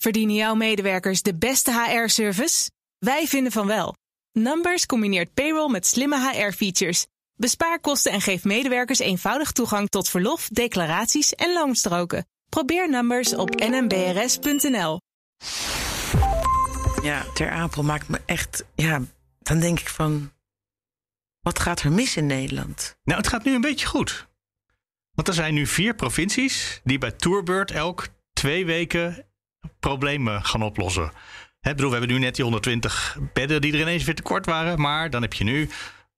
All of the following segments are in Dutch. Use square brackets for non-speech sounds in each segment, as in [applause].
Verdienen jouw medewerkers de beste HR-service? Wij vinden van wel. Numbers combineert payroll met slimme HR-features. Bespaar kosten en geef medewerkers eenvoudig toegang tot verlof, declaraties en loonstroken. Probeer Numbers op nmbrs.nl. Ja, Ter Apel maakt me echt... Ja, dan denk ik van... Wat gaat er mis in Nederland? Nou, het gaat nu een beetje goed. Want er zijn nu vier provincies die bij Tourbird elk twee weken problemen gaan oplossen. Hè, bedoel, we hebben nu net die 120 bedden die er ineens weer tekort waren. Maar dan heb je nu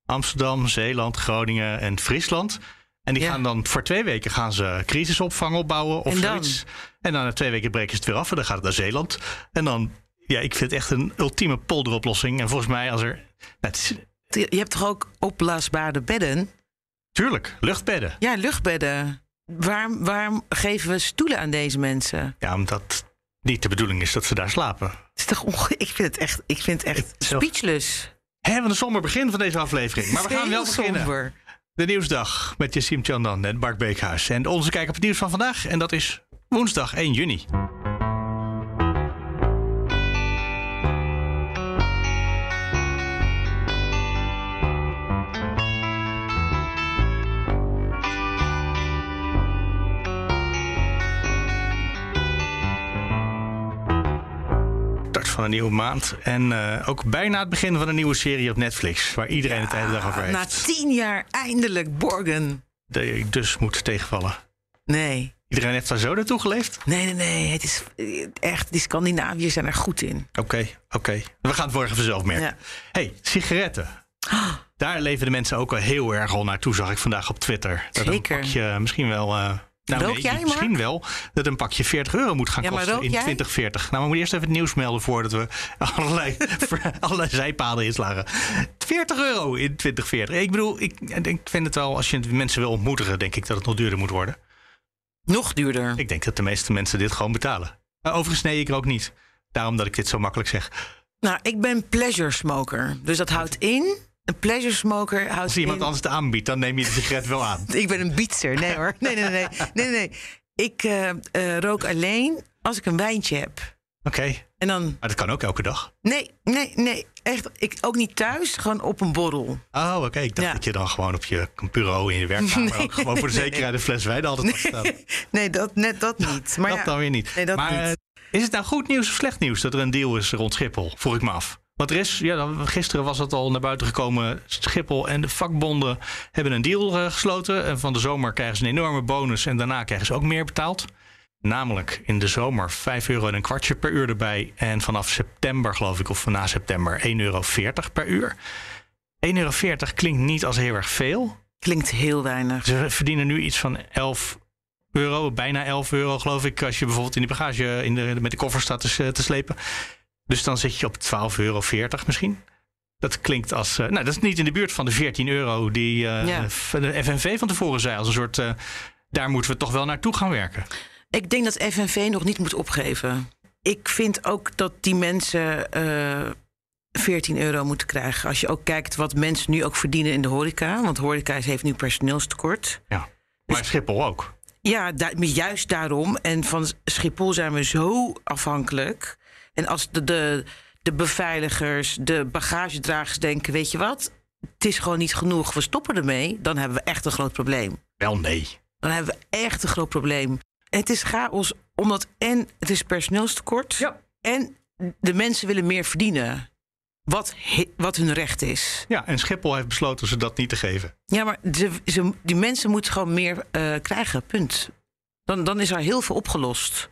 Amsterdam, Zeeland, Groningen en Friesland. En die Ja. gaan dan voor twee weken gaan ze crisisopvang opbouwen of En zoiets. En dan na twee weken breken ze het weer af en dan gaat het naar Zeeland. En dan, ja, ik vind het echt een ultieme polderoplossing. En volgens mij als er... Nou, is, Je hebt toch ook opblaasbare bedden? tuurlijk, luchtbedden. Ja, luchtbedden. Waarom, waarom geven we stoelen aan deze mensen? Ja, omdat niet de bedoeling is dat ze daar slapen. Het is toch onge- ik vind het echt, ik vind het echt Ik- speechless. Hè, wat een somber begin van deze aflevering. Maar we gaan wel beginnen. somber. De Nieuwsdag met Jessim Chandan en Mark Beekhuis. En onze kijk op het nieuws van vandaag. En dat is woensdag 1 juni. Van een nieuwe maand. En eh, ook bijna het begin van een nieuwe serie op Netflix. Waar iedereen het hele dag over Na heeft. tien jaar eindelijk Borgen. Dus moet tegenvallen. Nee, Iedereen heeft daar zo naartoe geleefd? nee, nee, nee. Het is eh, echt, die Scandinaviërs zijn er goed in. Oké, oké. We gaan het morgen vanzelf merken. Ja. hey, sigaretten. Daar leven de mensen ook al heel erg al naartoe, zag ik vandaag op Twitter. Dat Zeker. een pakje misschien wel... eh, nou, Rook nee, jij, misschien wel dat een pakje 40 euro moet gaan Ja, kosten in jij? 2040. Nou, we moeten eerst even het nieuws melden voordat we [laughs] allerlei, [laughs] allerlei zijpaden inslagen. 40 euro in 2040. Ik bedoel, ik, ik vind het wel, als je mensen wil ontmoedigen, denk ik dat het nog duurder moet worden. Nog duurder. Ik denk dat de meeste mensen dit gewoon betalen. Overigens, nee, ik rook niet. Daarom dat ik dit zo makkelijk zeg. Nou, ik ben pleasure smoker. Dus dat houdt in. Een pleasure smoker houdt Als iemand in. anders het aanbiedt, dan neem je de sigaret wel aan. [laughs] Ik ben een bietser. Nee hoor. Nee, nee, nee. nee, nee, nee. Ik eh, eh, rook alleen als ik een wijntje heb. Oké, En dan. maar dat kan ook elke dag. Nee, nee, nee. Echt. Ik, ook niet thuis. Gewoon op een borrel. Oh, oké. Ik dacht Ja. dat je dan gewoon op je bureau in je werkkamer Nee, ook gewoon voor de [laughs] nee, zekerheid een fles wijn altijd had staan. [laughs] Nee, dat, net dat niet. Maar dat ja, dan weer niet. Nee, dat maar niet. eh, is het nou goed nieuws of slecht nieuws dat er een deal is rond Schiphol? Vroeg ik me af. Er is, ja, dan- gisteren was het al naar buiten gekomen. Schiphol en de vakbonden hebben een deal eh, gesloten. En van de zomer krijgen ze een enorme bonus. En daarna krijgen ze ook meer betaald. Namelijk in de zomer 5 euro en een kwartje per uur erbij. En vanaf september, geloof ik, of van na september 1,40 euro per uur. 1,40 euro klinkt niet als heel erg veel. Klinkt heel weinig. Ze verdienen nu iets van 11 euro, bijna 11 euro geloof ik, als je bijvoorbeeld in de bagage in de, met de koffer staat te, te slepen. Dus dan zit je op 12,40 euro misschien. Dat klinkt als. eh, nou, dat is niet in de buurt van de 14 euro die eh, Ja. de FNV van tevoren zei. Als een soort. eh, daar moeten we toch wel naartoe gaan werken. Ik denk dat FNV nog niet moet opgeven. Ik vind ook dat die mensen eh 14 euro moeten krijgen. Als je ook kijkt wat mensen nu ook verdienen in de horeca. Want horeca heeft nu personeelstekort. Ja. Maar Schiphol ook. Ja, daar, juist daarom. En van Schiphol zijn we zo afhankelijk. En als de, de, de beveiligers, de bagagedragers denken... weet je wat, het is gewoon niet genoeg, we stoppen ermee... dan hebben we echt een groot probleem. Wel nee. Dan hebben we echt een groot probleem. Het is chaos, omdat en het is personeelstekort... Ja. en de mensen willen meer verdienen. Wat, he- wat hun recht is. Ja, en Schiphol heeft besloten ze dat niet te geven. Ja, maar ze, ze, die mensen moeten gewoon meer eh, krijgen, punt. Dan, dan is er heel veel opgelost.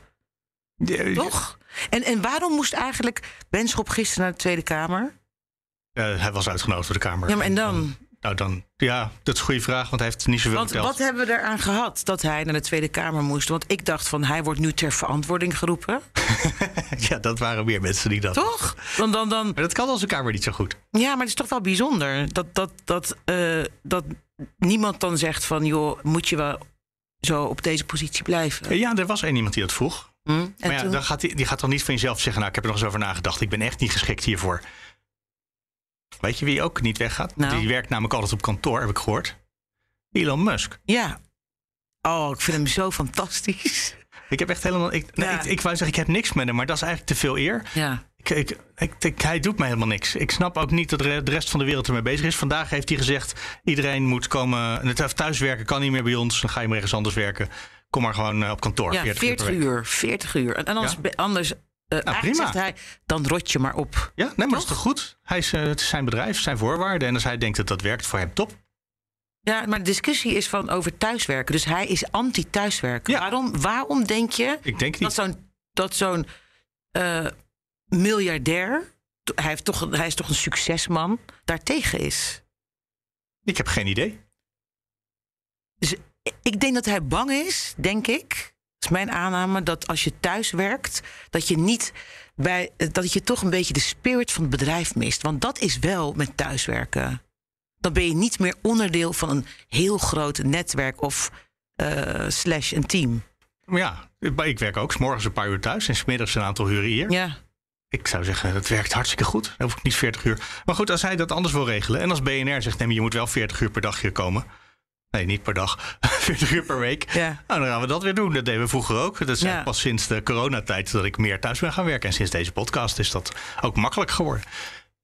Ja, Toch? En, en waarom moest eigenlijk Benschop gisteren naar de Tweede Kamer? hij was uitgenodigd door de Kamer. Ja, maar en dan? Nou, dan. Ja, dat is een goede vraag, want hij heeft niet zoveel Want verteld. wat hebben we eraan gehad dat hij naar de Tweede Kamer moest? Want ik dacht van hij wordt nu ter verantwoording geroepen. [laughs] Ja, dat waren meer mensen die dat. Toch? Dan, dan, dan, Maar dat kan als een Kamer niet zo goed. ja, maar het is toch wel bijzonder dat, dat, dat, eh, dat niemand dan zegt van joh, moet je wel zo op deze positie blijven? Ja, er was één iemand die dat vroeg. Hm? En Maar ja, toen- dan gaat die, die gaat dan niet van jezelf zeggen... nou, ik heb er nog eens over nagedacht. Ik ben echt niet geschikt hiervoor. Weet je wie ook niet weggaat? Nou. Die werkt namelijk altijd op kantoor, heb ik gehoord. Elon Musk. Ja. Oh, ik vind hem zo fantastisch. Ik heb echt helemaal. Ik, nee, Ja. ik, ik wou zeggen, ik heb niks met hem, maar dat is eigenlijk te veel eer. Ja. Ik, ik, hij doet mij helemaal niks. Ik snap ook niet dat de rest van de wereld ermee bezig is. Vandaag heeft hij gezegd: iedereen moet komen. Het thuiswerken kan niet meer bij ons. Dan ga je maar ergens anders werken. Kom maar gewoon eh, op kantoor. Ja, 40, 40 uur. per week. uur. 40 uur. En anders, Ja. anders eigenlijk prima. zegt hij, dan rot je maar op. Ja, nee, maar dat is Toch? goed? Hij is, eh, het is zijn bedrijf, zijn voorwaarden. En als hij denkt dat dat werkt voor hem, top. Ja, maar de discussie is van over thuiswerken. Dus hij is anti-thuiswerken. Ja. Waarom, waarom denk je Ik denk dat niet. zo'n dat zo'n miljardair, hij, heeft toch, hij is toch een succesman, daartegen is? Ik heb geen idee. Dus ik denk dat hij bang is, denk ik. Dat is mijn aanname, dat als je thuis werkt, dat je niet bij dat je toch een beetje de spirit van het bedrijf mist. Want dat is wel met thuiswerken. Dan ben je niet meer onderdeel van een heel groot netwerk of eh, slash een team. Ja, ik werk ook 's morgens een paar uur thuis en 's middags een aantal uren hier. Ja, Ik zou zeggen, dat werkt hartstikke goed. Dan hoef ik niet 40 uur. Maar goed, als hij dat anders wil regelen. En als BNR zegt, nee, je moet wel 40 uur per dag hier komen. Nee, niet per dag. [laughs] 40 uur per week. ja. Nou, dan gaan we dat weer doen. Dat deden we vroeger ook. Dat is Ja. pas sinds de coronatijd dat ik meer thuis ben gaan werken. En sinds deze podcast is dat ook makkelijk geworden.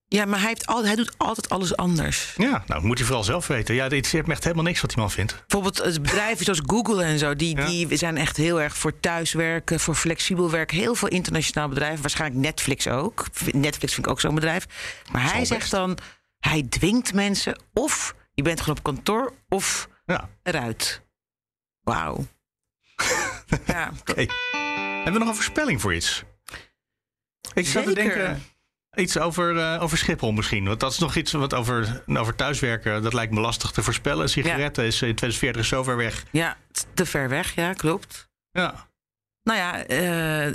ja maar hij, heeft al, hij doet altijd alles anders. Ja, nou, moet hij vooral zelf weten. Ja, dit interesseert me echt helemaal niks wat die man vindt. Bijvoorbeeld eh, bedrijven zoals Google en zo, die, Ja. die zijn echt heel erg voor thuiswerken, voor flexibel werken. Heel veel internationaal bedrijven, waarschijnlijk Netflix ook. Netflix vind ik ook zo'n bedrijf. Maar hij zegt dan, hij dwingt mensen of je bent gewoon op kantoor of Ja, eruit. Wauw. [laughs] ja, oké. Hebben we nog een voorspelling voor iets? Ik zat te denken... Iets over, eh, over Schiphol misschien. Want dat is nog iets wat over, over thuiswerken. Dat lijkt me lastig te voorspellen. Sigaretten is in 2040 zo ver weg. ja, te ver weg, ja, klopt. Ja. Nou ja, eh,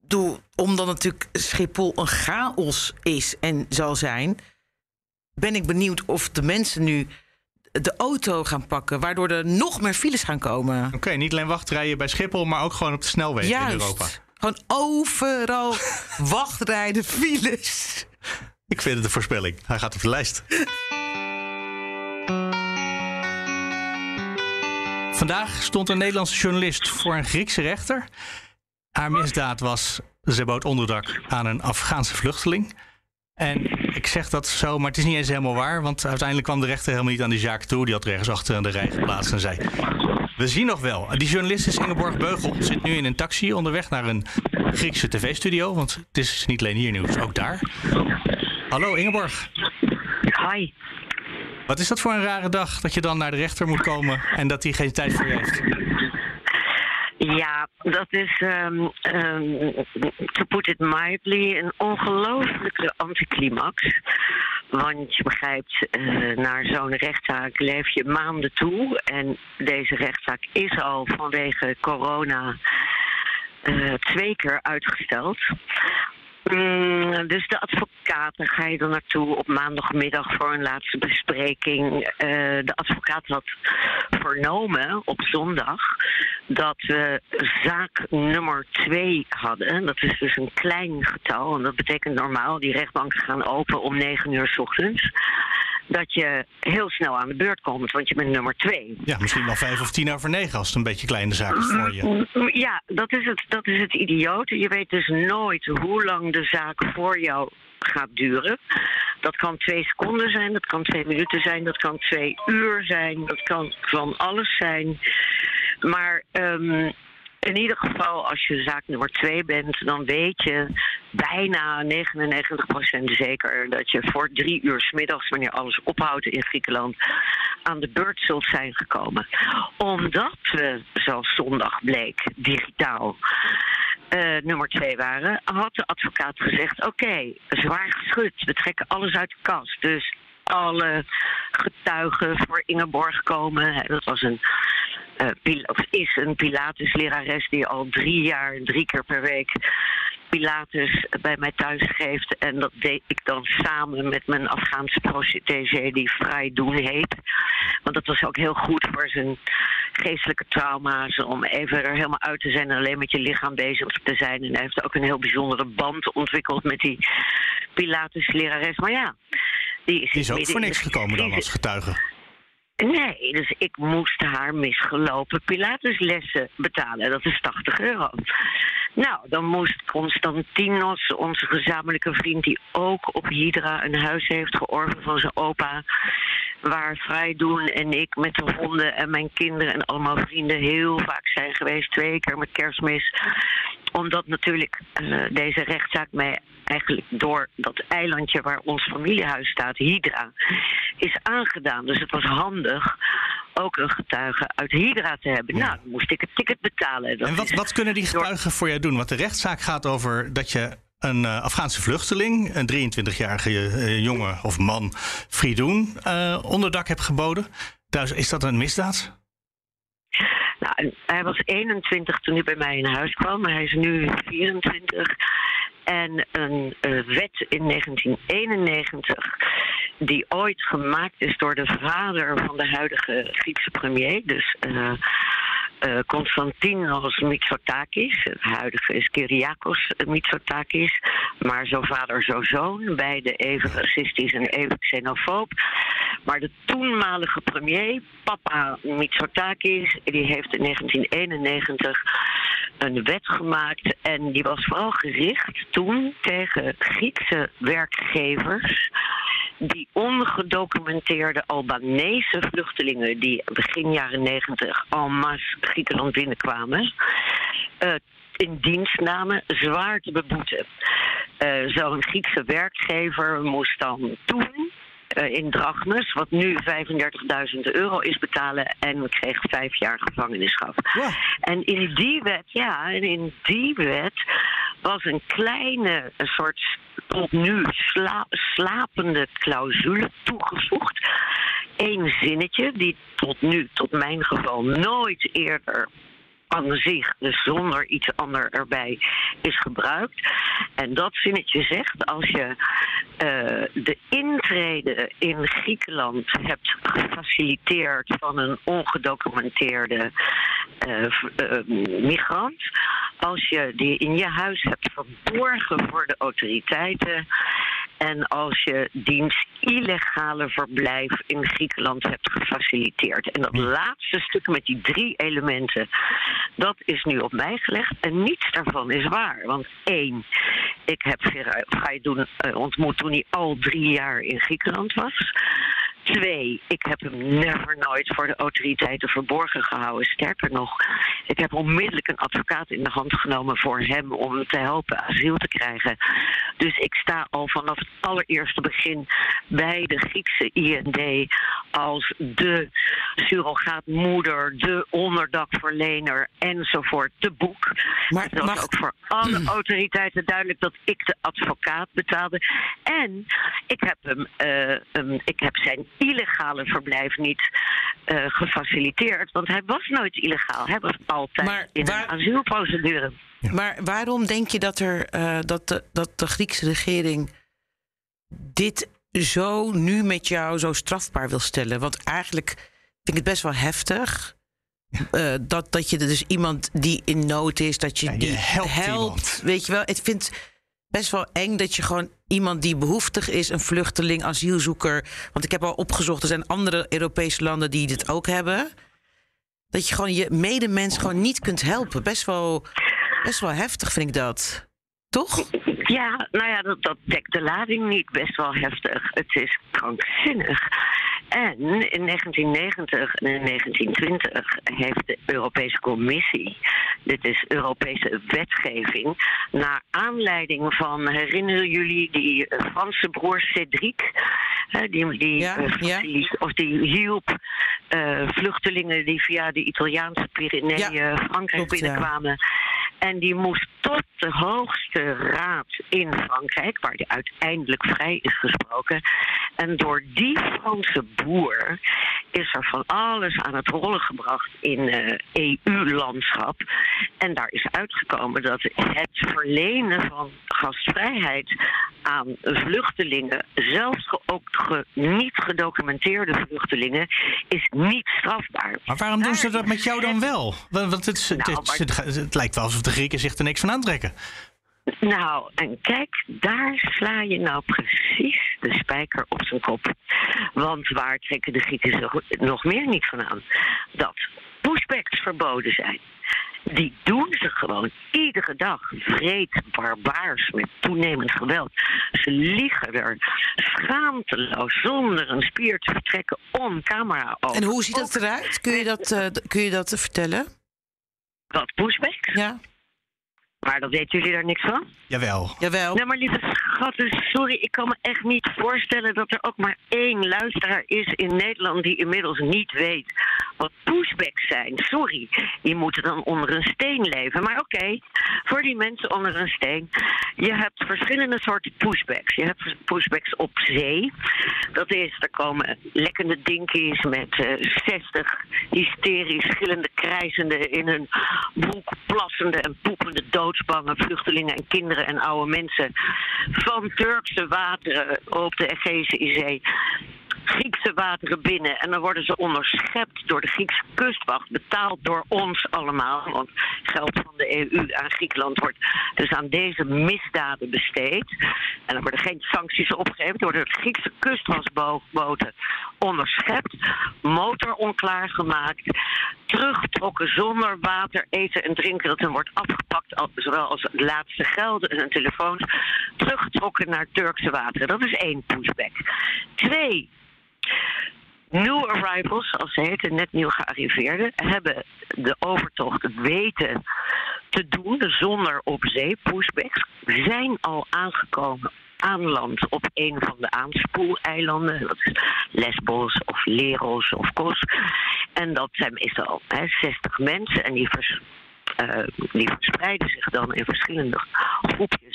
doe, omdat natuurlijk Schiphol een chaos is en zal zijn, ben ik benieuwd of de mensen nu de auto gaan pakken, waardoor er nog meer files gaan komen. Oké, niet alleen wachtrijen bij Schiphol, maar ook gewoon op de snelweg in Europa. Gewoon overal [laughs] wachtrijden, files. Ik vind het een voorspelling. Hij gaat op de lijst. Vandaag stond een Nederlandse journalist voor een Griekse rechter. Haar misdaad was, ze bood onderdak aan een Afghaanse vluchteling. En ik zeg dat zo, maar het is niet eens helemaal waar. Want uiteindelijk kwam de rechter helemaal niet aan die zaak toe. Die had ergens achter aan de rij geplaatst en zei... We zien nog wel. Die journalist is Ingeborg Beugel. Zit nu in een taxi onderweg naar een Griekse tv-studio. Want het is niet alleen hier nieuws, ook daar. Hallo Ingeborg. Hi. Wat is dat voor een rare dag dat je dan naar de rechter moet komen en dat hij geen tijd voor je heeft? Ja, dat is, ehm, to put it mildly, een ongelooflijke anticlimax. Want je begrijpt, eh, naar zo'n rechtszaak leef je maanden toe. En deze rechtszaak is al vanwege corona eh, twee keer uitgesteld. Mm, dus de advocaten ga je er naartoe op maandagmiddag voor een laatste bespreking. Eh, de advocaat had vernomen op zondag dat we zaak nummer twee hadden. Dat is dus een klein getal. En dat betekent normaal, die rechtbanken gaan open om negen uur s ochtends. Dat je heel snel aan de beurt komt, want je bent nummer twee. Ja, misschien wel vijf of tien over negen als het een beetje kleine zaak is voor je. Ja, dat is het, dat is het idiote. Je weet dus nooit hoe lang de zaak voor jou gaat duren. Dat kan twee seconden zijn, dat kan twee minuten zijn, dat kan twee uur zijn, dat kan van alles zijn. Maar ehm, in ieder geval, als je zaak nummer twee bent, dan weet je bijna 99% zeker dat je voor drie uur 's middags, wanneer alles ophoudt in Griekenland, aan de beurt zult zijn gekomen. Omdat we, zoals zondag bleek, digitaal eh, nummer twee waren, had de advocaat gezegd: Oké, zwaar geschud, we trekken alles uit de kast. Dus alle getuigen voor Ingeborg komen. Dat was een. Eh, of is een Pilatus-lerares die al drie jaar, drie keer per week Pilatus bij mij thuis geeft. En dat deed ik dan samen met mijn Afghaanse protégé die Vrij Doen heet. Want dat was ook heel goed voor zijn geestelijke trauma's. Om even er helemaal uit te zijn en alleen met je lichaam bezig te zijn. En hij heeft ook een heel bijzondere band ontwikkeld met die Pilatus-lerares. Maar ja, die is, Die is ook voor niks gekomen dan als getuige. Nee, dus ik moest haar misgelopen Pilateslessen betalen. Dat is 80 euro. Nou, dan moest Constantinos, onze gezamenlijke vriend, die ook op Hydra een huis heeft georven van zijn opa, waar Vrijdoen en ik met de honden en mijn kinderen en allemaal vrienden heel vaak zijn geweest, twee keer met kerstmis omdat natuurlijk uh, deze rechtszaak mij eigenlijk door dat eilandje waar ons familiehuis staat, Hydra, is aangedaan. Dus het was handig ook een getuige uit Hydra te hebben. Nou, dan moest ik het ticket betalen. Dat en wat, wat kunnen die getuigen voor jou doen? Want de rechtszaak gaat over dat je een uh, Afghaanse vluchteling, een 23-jarige uh, jongen of man, Fridoen, uh, onderdak hebt geboden. Dus is dat een misdaad? Nou, hij was 21 toen hij bij mij in huis kwam, maar hij is nu 24. En een uh, wet in 1991, die ooit gemaakt is door de vader van de huidige Griekse premier, dus uh, uh, Konstantinos Mitsotakis. Het huidige is Kyriakos Mitsotakis. Maar zo vader, zo zoon. Beide even racistisch en even xenofoob. Maar de toenmalige premier, papa Mitsotakis, die heeft in 1991 een wet gemaakt. En die was vooral gericht toen tegen Griekse werkgevers die ongedocumenteerde Albanese vluchtelingen die begin jaren negentig en masse Griekenland binnenkwamen, uh, in dienst namen, zwaar te beboeten. Uh, Zo'n Griekse werkgever moest dan toen in drachmes, wat nu 35.000 euro is betalen en kreeg vijf jaar gevangenisstraf. Ja. En in die wet, ja, en in die wet was een kleine, een soort tot nu sla slapende clausule toegevoegd. Eén zinnetje, die tot nu, tot mijn geval, nooit eerder aan zich, dus zonder iets anders erbij, is gebruikt. En dat zinnetje zegt, als je uh, de intrede in Griekenland hebt gefaciliteerd van een ongedocumenteerde uh, uh, migrant, als je die in je huis hebt verborgen voor de autoriteiten en als je diens illegale verblijf in Griekenland hebt gefaciliteerd. En dat laatste stuk met die drie elementen, dat is nu op mij gelegd. En niets daarvan is waar. Want één, ik heb Gaidun uh, ontmoet toen hij al drie jaar in Griekenland was. Twee, ik heb hem never nooit voor de autoriteiten verborgen gehouden. Sterker nog, ik heb onmiddellijk een advocaat in de hand genomen voor hem om hem te helpen asiel te krijgen. Dus ik sta al vanaf het allereerste begin bij de Griekse IND als de surrogaatmoeder, de onderdakverlener enzovoort, de boek. Maar het was ook voor alle [clears throat] autoriteiten duidelijk dat ik de advocaat betaalde. En ik heb hem, uh, um, ik heb zijn illegale verblijf niet uh, gefaciliteerd. Want hij was nooit illegaal. Hij was altijd maar in waar, een asielprocedure. Maar waarom denk je dat, er, uh, dat, de, dat de Griekse regering dit zo nu met jou zo strafbaar wil stellen? Want eigenlijk vind ik het best wel heftig. Uh, dat, dat je dus iemand die in nood is, dat je, ja, je die helpt. helpt weet je wel, ik vind best wel eng dat je gewoon iemand die behoeftig is, een vluchteling, asielzoeker. Want ik heb al opgezocht, er zijn andere Europese landen die dit ook hebben. Dat je gewoon je medemens gewoon niet kunt helpen. Best wel, best wel heftig vind ik dat. Toch? Ja, nou ja, dat, dat dekt de lading niet best wel heftig. Het is krankzinnig. En in 1990 en in 1920 heeft de Europese Commissie, dit is Europese wetgeving, naar aanleiding van, herinneren jullie die Franse broer Cédric? die, die, ja, uh, ja. of die hielp uh, vluchtelingen die via de Italiaanse Pyreneeën ja, Frankrijk binnenkwamen. En die moest tot de hoogste raad in Frankrijk, waar die uiteindelijk vrij is gesproken. En door die Franse boer is er van alles aan het rollen gebracht in uh, eh, EU-landschap. En daar is uitgekomen dat het verlenen van gastvrijheid aan vluchtelingen, zelfs ook ge niet gedocumenteerde vluchtelingen, is niet strafbaar. Maar waarom doen ze dat met jou dan wel? Want het, nou, het, het, het lijkt wel alsof de Grieken zich er niks van aantrekken. Nou, en kijk, daar sla je nou precies de spijker op zijn kop. Want waar trekken de Grieken nog meer niet van aan? Dat pushbacks verboden zijn. Die doen ze gewoon iedere dag. Vreed, barbaars, met toenemend geweld. Ze liegen er schaamteloos, zonder een spier te vertrekken, om camera over. En hoe ziet dat eruit? Kun je dat, uh, kun je dat vertellen? Wat, pushbacks? Ja. Maar dat weten jullie daar niks van? Jawel. Jawel. Nee, maar lieve schatten, sorry, ik kan me echt niet voorstellen dat er ook maar één luisteraar is in Nederland die inmiddels niet weet wat pushbacks zijn. Sorry, die moeten dan onder een steen leven. Maar oké, voor die mensen onder een steen. Je hebt verschillende soorten pushbacks. Je hebt pushbacks op zee. Dat is, er komen lekkende dinkies met uh, 60 hysterisch gillende krijzende in hun broek plassende en poepende doodsbange vluchtelingen en kinderen en oude mensen van Turkse wateren op de Egeïsche Zee Griekse wateren binnen. En dan worden ze onderschept door de Griekse kustwacht, betaald door ons allemaal. Want geld van de EU aan Griekenland wordt dus aan deze misdaden besteed. En dan worden geen sancties opgegeven. Er worden de Griekse kustwachtboten onderschept, motor onklaar gemaakt, teruggetrokken zonder water, eten en drinken. Dat wordt afgepakt, zowel als laatste geld en telefoons, teruggetrokken naar Turkse wateren. Dat is één pushback. Twee, New arrivals, als ze heten, net nieuw gearriveerden, hebben de overtocht weten te doen zonder op zee pushbacks. Zijn al aangekomen aan land op een van de aanspoeleilanden. Dat is Lesbos of Leros of Kos. En dat zijn meestal hè, 60 mensen en die uh, die verspreiden zich dan in verschillende groepjes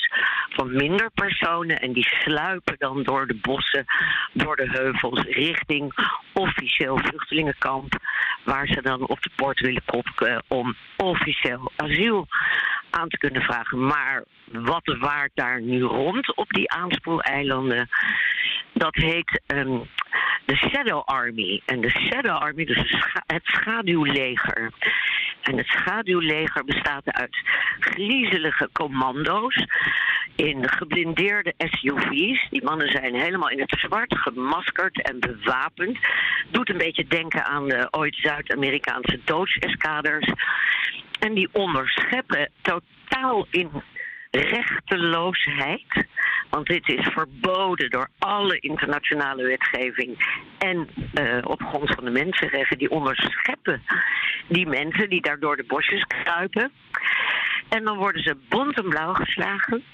van minder personen. En die sluipen dan door de bossen, door de heuvels, richting officieel vluchtelingenkamp. Waar ze dan op de poort willen kloppen om officieel asiel aan te kunnen vragen. Maar wat waard daar nu rond op die aanspoeleilanden, dat heet um, de Shadow Army. En de Shadow Army, dus het schaduwleger. En het schaduwleger bestaat uit griezelige commando's in geblindeerde SUV's. Die mannen zijn helemaal in het zwart gemaskerd en bewapend. Doet een beetje denken aan de ooit Zuid-Amerikaanse doodseskaders. En die onderscheppen totaal in rechteloosheid. Want dit is verboden door alle internationale wetgeving en uh, op grond van de mensenrechten. Die onderscheppen die mensen die daar door de bosjes kruipen. En dan worden ze bont en blauw geslagen,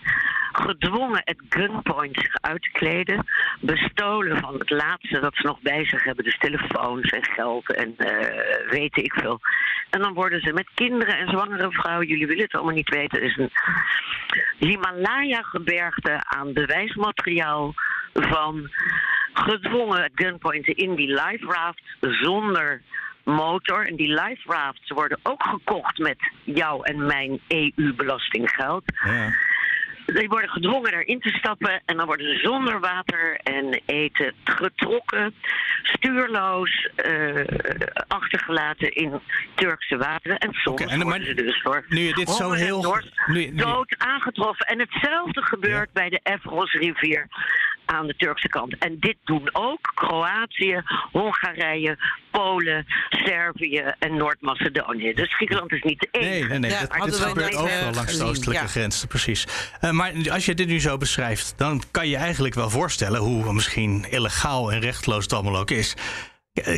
gedwongen het gunpoint zich uit te kleden, bestolen van het laatste dat ze nog bij zich hebben, dus telefoons en geld en uh, weet ik veel. En dan worden ze met kinderen en zwangere vrouwen, jullie willen het allemaal niet weten, is een Himalaya-gebergte aan bewijsmateriaal van gedwongen gunpointen in die life raft zonder motor. En die life rafts worden ook gekocht met jouw en mijn EU-belastinggeld. Ja. Die worden gedwongen erin te stappen en dan worden ze zonder water en eten getrokken, stuurloos uh, achtergelaten in Turkse wateren. En soms okay, en, worden ze dus door nu je dit zo heel nu, dood aangetroffen. En hetzelfde gebeurt bij de Evros-rivier aan de Turkse kant. En dit doen ook Kroatië, Hongarije, Polen, Servië en Noord-Macedonië. Dus Griekenland is niet de enige. Nee, nee, nee. Ja, dat, dit gebeurt overal langs de oostelijke ja. grens, precies. Uh, maar als je dit nu zo beschrijft, dan kan je eigenlijk wel voorstellen hoe misschien illegaal en rechtloos het allemaal ook is.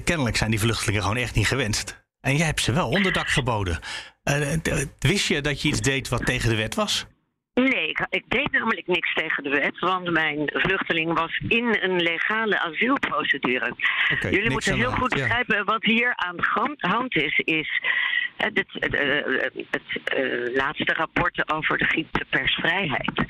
Kennelijk zijn die vluchtelingen gewoon echt niet gewenst. En jij hebt ze wel onderdak geboden. Uh, wist je dat je iets deed wat tegen de wet was? Nee, ik, ik, deed namelijk niks tegen de wet, want mijn vluchteling was in een legale asielprocedure. Okay, Jullie moeten heel goed begrijpen wat hier aan de hand is, is het, het, het, het laatste rapporten over de Griekse persvrijheid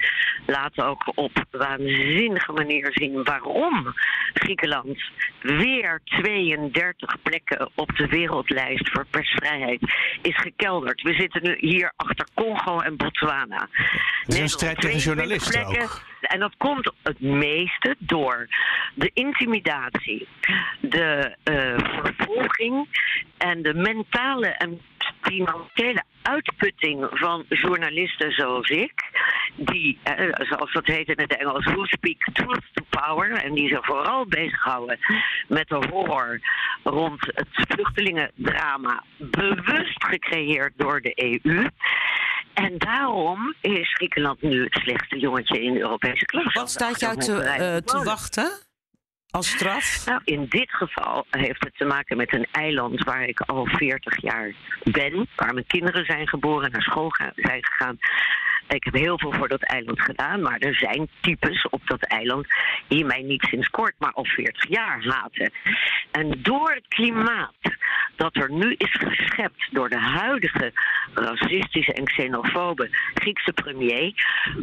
laten ook op waanzinnige manier zien waarom Griekenland weer 32 plekken op de wereldlijst voor persvrijheid is gekelderd. We zitten nu hier achter Congo en Botswana. Strijd tegen journalisten ook. En dat komt het meeste door de intimidatie, de uh, vervolging en de mentale en financiële uitputting van journalisten zoals ik, die, eh, zoals dat heet in het Engels, who speak truth to power, en die zich vooral bezighouden met de horror rond het vluchtelingendrama, bewust gecreëerd door de EU. En daarom is Griekenland nu het slechtste jongetje in de Europese klas. Wat staat jou te, uh, te wachten als straf? Nou, in dit geval heeft het te maken met een eiland waar ik al 40 jaar ben. Waar mijn kinderen zijn geboren, naar school zijn gegaan. Ik heb heel veel voor dat eiland gedaan, maar er zijn types op dat eiland die mij niet sinds kort, maar al 40 jaar haten. En door het klimaat dat er nu is geschept door de huidige racistische en xenofobe Griekse premier,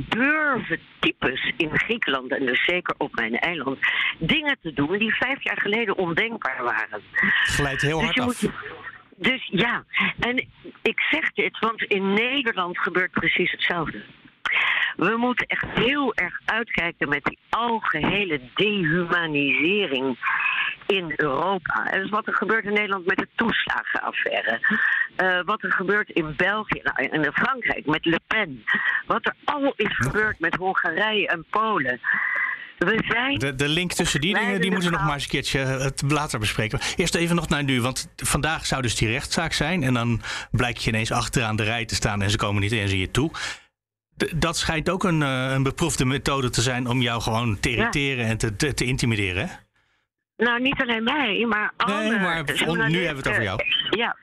durven types in Griekenland en dus zeker op mijn eiland dingen te doen die vijf jaar geleden ondenkbaar waren. Glijdt heel dus hard af. Dus ja, en ik zeg dit, want in Nederland gebeurt precies hetzelfde. We moeten echt heel erg uitkijken met die algehele dehumanisering in Europa. En is wat er gebeurt in Nederland met de toeslagenaffaire. Uh, wat er gebeurt in België nou, en in Frankrijk met Le Pen. Wat er al is gebeurd met Hongarije en Polen. We zijn de, de link tussen die dingen die moeten we nog maar eens een keertje het later bespreken. Eerst even nog naar nu, want vandaag zou dus die rechtszaak zijn. En dan blijkt je ineens achteraan de rij te staan en ze komen niet eens in je toe. dat schijnt ook een, uh, een beproefde methode te zijn om jou gewoon te irriteren en te, te, te, intimideren. Nou, niet alleen mij, maar alle. Nee, maar nu hebben we het over jou. Ja,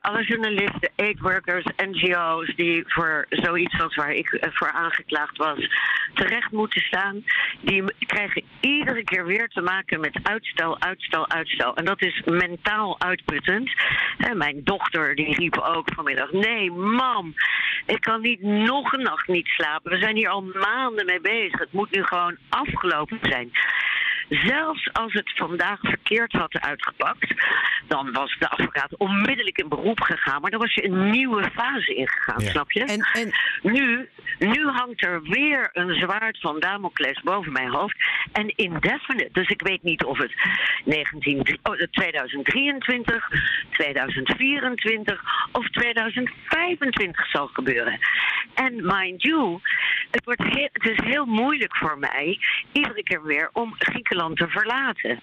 alle journalisten, aidworkers, NGO's die voor zoiets als waar ik voor aangeklaagd was terecht moeten staan, die krijgen iedere keer weer te maken met uitstel, uitstel, uitstel. En dat is mentaal uitputtend. En mijn dochter die riep ook vanmiddag: Nee, mam, ik kan niet nog een nacht niet slapen. We zijn hier al maanden mee bezig. Het moet nu gewoon afgelopen zijn. Zelfs als het vandaag verkeerd had uitgepakt, dan was de advocaat onmiddellijk in beroep gegaan. Maar dan was je een nieuwe fase ingegaan, snap je? En, en... Nu, nu hangt er weer een zwaard van Damocles boven mijn hoofd. En indefinite. Dus ik weet niet of het 19, oh, 2023, 2024 of 2025 zal gebeuren. En mind you, het, wordt het is heel moeilijk voor mij iedere keer weer om Griekenland te verlaten.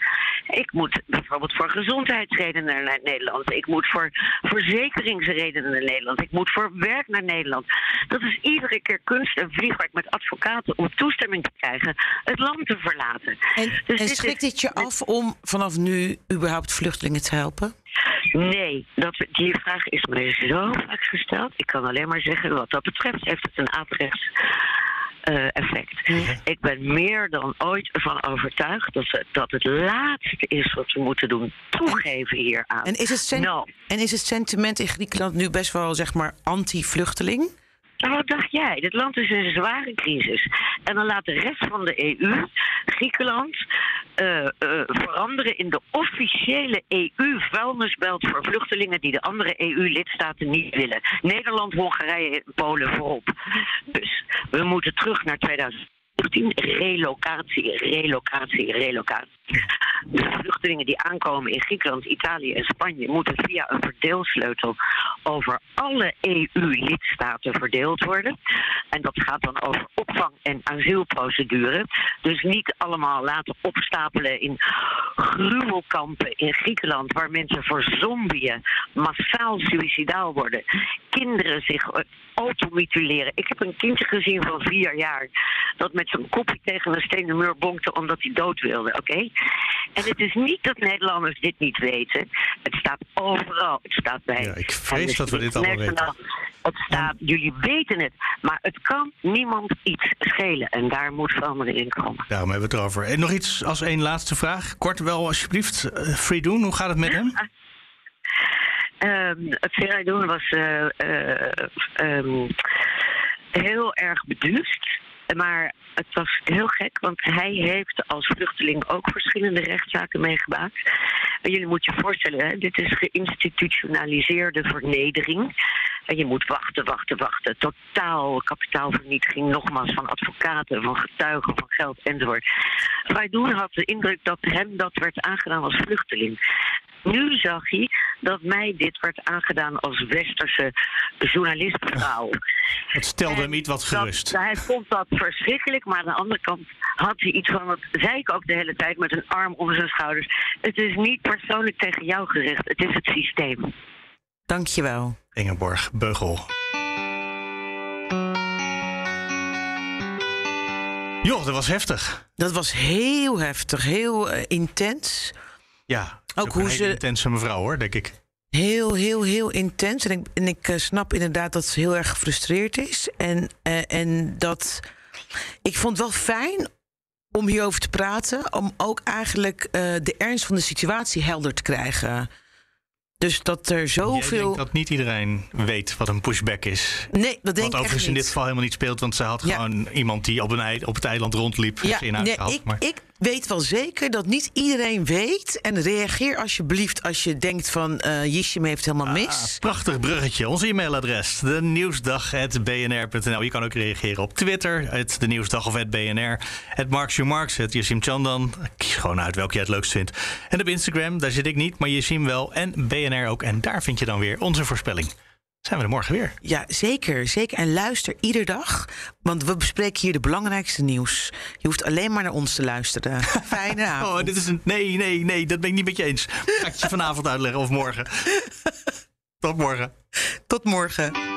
Ik moet bijvoorbeeld voor gezondheidsredenen naar Nederland. Ik moet voor verzekeringsredenen naar Nederland. Ik moet voor werk naar Nederland. Dat is iedere keer kunst en vliegwerk met advocaten om toestemming te krijgen het land te verlaten. En, dus en schrikt dit je af om vanaf nu überhaupt vluchtelingen te helpen? Nee, dat, die vraag is mij zo vaak gesteld. Ik kan alleen maar zeggen, wat dat betreft heeft het een averechts uh, effect. Ik ben meer dan ooit van overtuigd dat, het, dat het laatste is wat we moeten doen. Toegeven hieraan. En is het, en is het sentiment in Griekenland nu best wel, zeg maar, anti-vluchteling? Nou, wat dacht jij? Dit land is in een zware crisis. En dan laat de rest van de EU, Griekenland, uh, uh, veranderen in de officiële EU-vuilnisbelt voor vluchtelingen die de andere EU-lidstaten niet willen. Nederland, Hongarije en Polen voorop. Dus we moeten terug naar 2000. Relocatie, relocatie, relocatie. De vluchtelingen die aankomen in Griekenland, Italië en Spanje moeten via een verdeelsleutel over alle EU-lidstaten verdeeld worden. En dat gaat dan over opvang en asielprocedure. Dus niet allemaal laten opstapelen in gruwelkampen in Griekenland, waar mensen voor zombieën massaal suicidaal worden. Kinderen zich automutileren. Ik heb een kindje gezien van vier jaar dat met zijn kopje tegen een stenen muur bonkte omdat hij dood wilde. Oké? En het is niet dat Nederlanders dit niet weten. Het staat overal. Het staat bij. Ja, ik vrees dat we dit allemaal weten. Het staat, jullie weten het, maar het kan niemand iets schelen. En daar moet verandering in komen. Daarom hebben we het erover. En nog iets als één laatste vraag. Kort wel, alsjeblieft. Uh, Free Doen, hoe gaat het met hem? Um, [laughs] het Free Doen was uh, uh, um, heel erg beduust. Maar het was heel gek, want hij heeft als vluchteling ook verschillende rechtszaken meegemaakt. Jullie moeten je voorstellen, hè, dit is geïnstitutionaliseerde vernedering. En je moet wachten, wachten, wachten. Totaal kapitaalvernietiging, nogmaals, van advocaten, van getuigen, van geld enzovoort. doen had de indruk dat hem dat werd aangedaan als vluchteling. Nu zag hij dat mij dit werd aangedaan als westerse journalistvrouw. [laughs] Het stelde hem iets wat gerust. Dat, hij vond dat verschrikkelijk, maar aan de andere kant had hij iets van, dat zei ik ook de hele tijd met een arm om zijn schouders. Het is niet persoonlijk tegen jou gericht, het is het systeem. Dankjewel. Ingeborg Beugel. Joh, dat was heftig. Dat was heel heftig, heel uh, intens. Ja, ook, ook hoe ze. intense mevrouw hoor, denk ik. Heel, heel, heel intens. En ik, en ik uh, snap inderdaad dat ze heel erg gefrustreerd is. En, uh, en dat. Ik vond het wel fijn om hierover te praten. Om ook eigenlijk de ernst van de situatie helder te krijgen. Dus dat er zoveel. Ik denk dat niet iedereen weet wat een pushback is. Nee, dat denk wat ik overigens in dit geval helemaal niet speelt, want ze had ja. gewoon iemand die op, een, op het eiland rondliep. Ja, nee, ik, maar... ik weet wel zeker dat niet iedereen weet. En reageer alsjeblieft als je denkt van uh, Jishim heeft helemaal mis. Ah, prachtig bruggetje. Ons e-mailadres, de nieuwsdag.bnr.nl. Je kan ook reageren op Twitter, het de nieuwsdag of het BNR. Het Marks Your Marks, het Jishim Chandan. Kies gewoon uit welke jij het leukst vindt. En op Instagram, daar zit ik niet, maar Jishim wel. En BNR ook. En daar vind je dan weer onze voorspelling zijn we er morgen weer. Ja, zeker. Zeker. En luister iedere dag, want we bespreken hier de belangrijkste nieuws. Je hoeft alleen maar naar ons te luisteren. [laughs] Fijne avond. Oh, dit is een... Nee, nee, nee, dat ben ik niet met je eens. Ga ik je vanavond uitleggen of morgen. [laughs] Tot morgen. Tot morgen.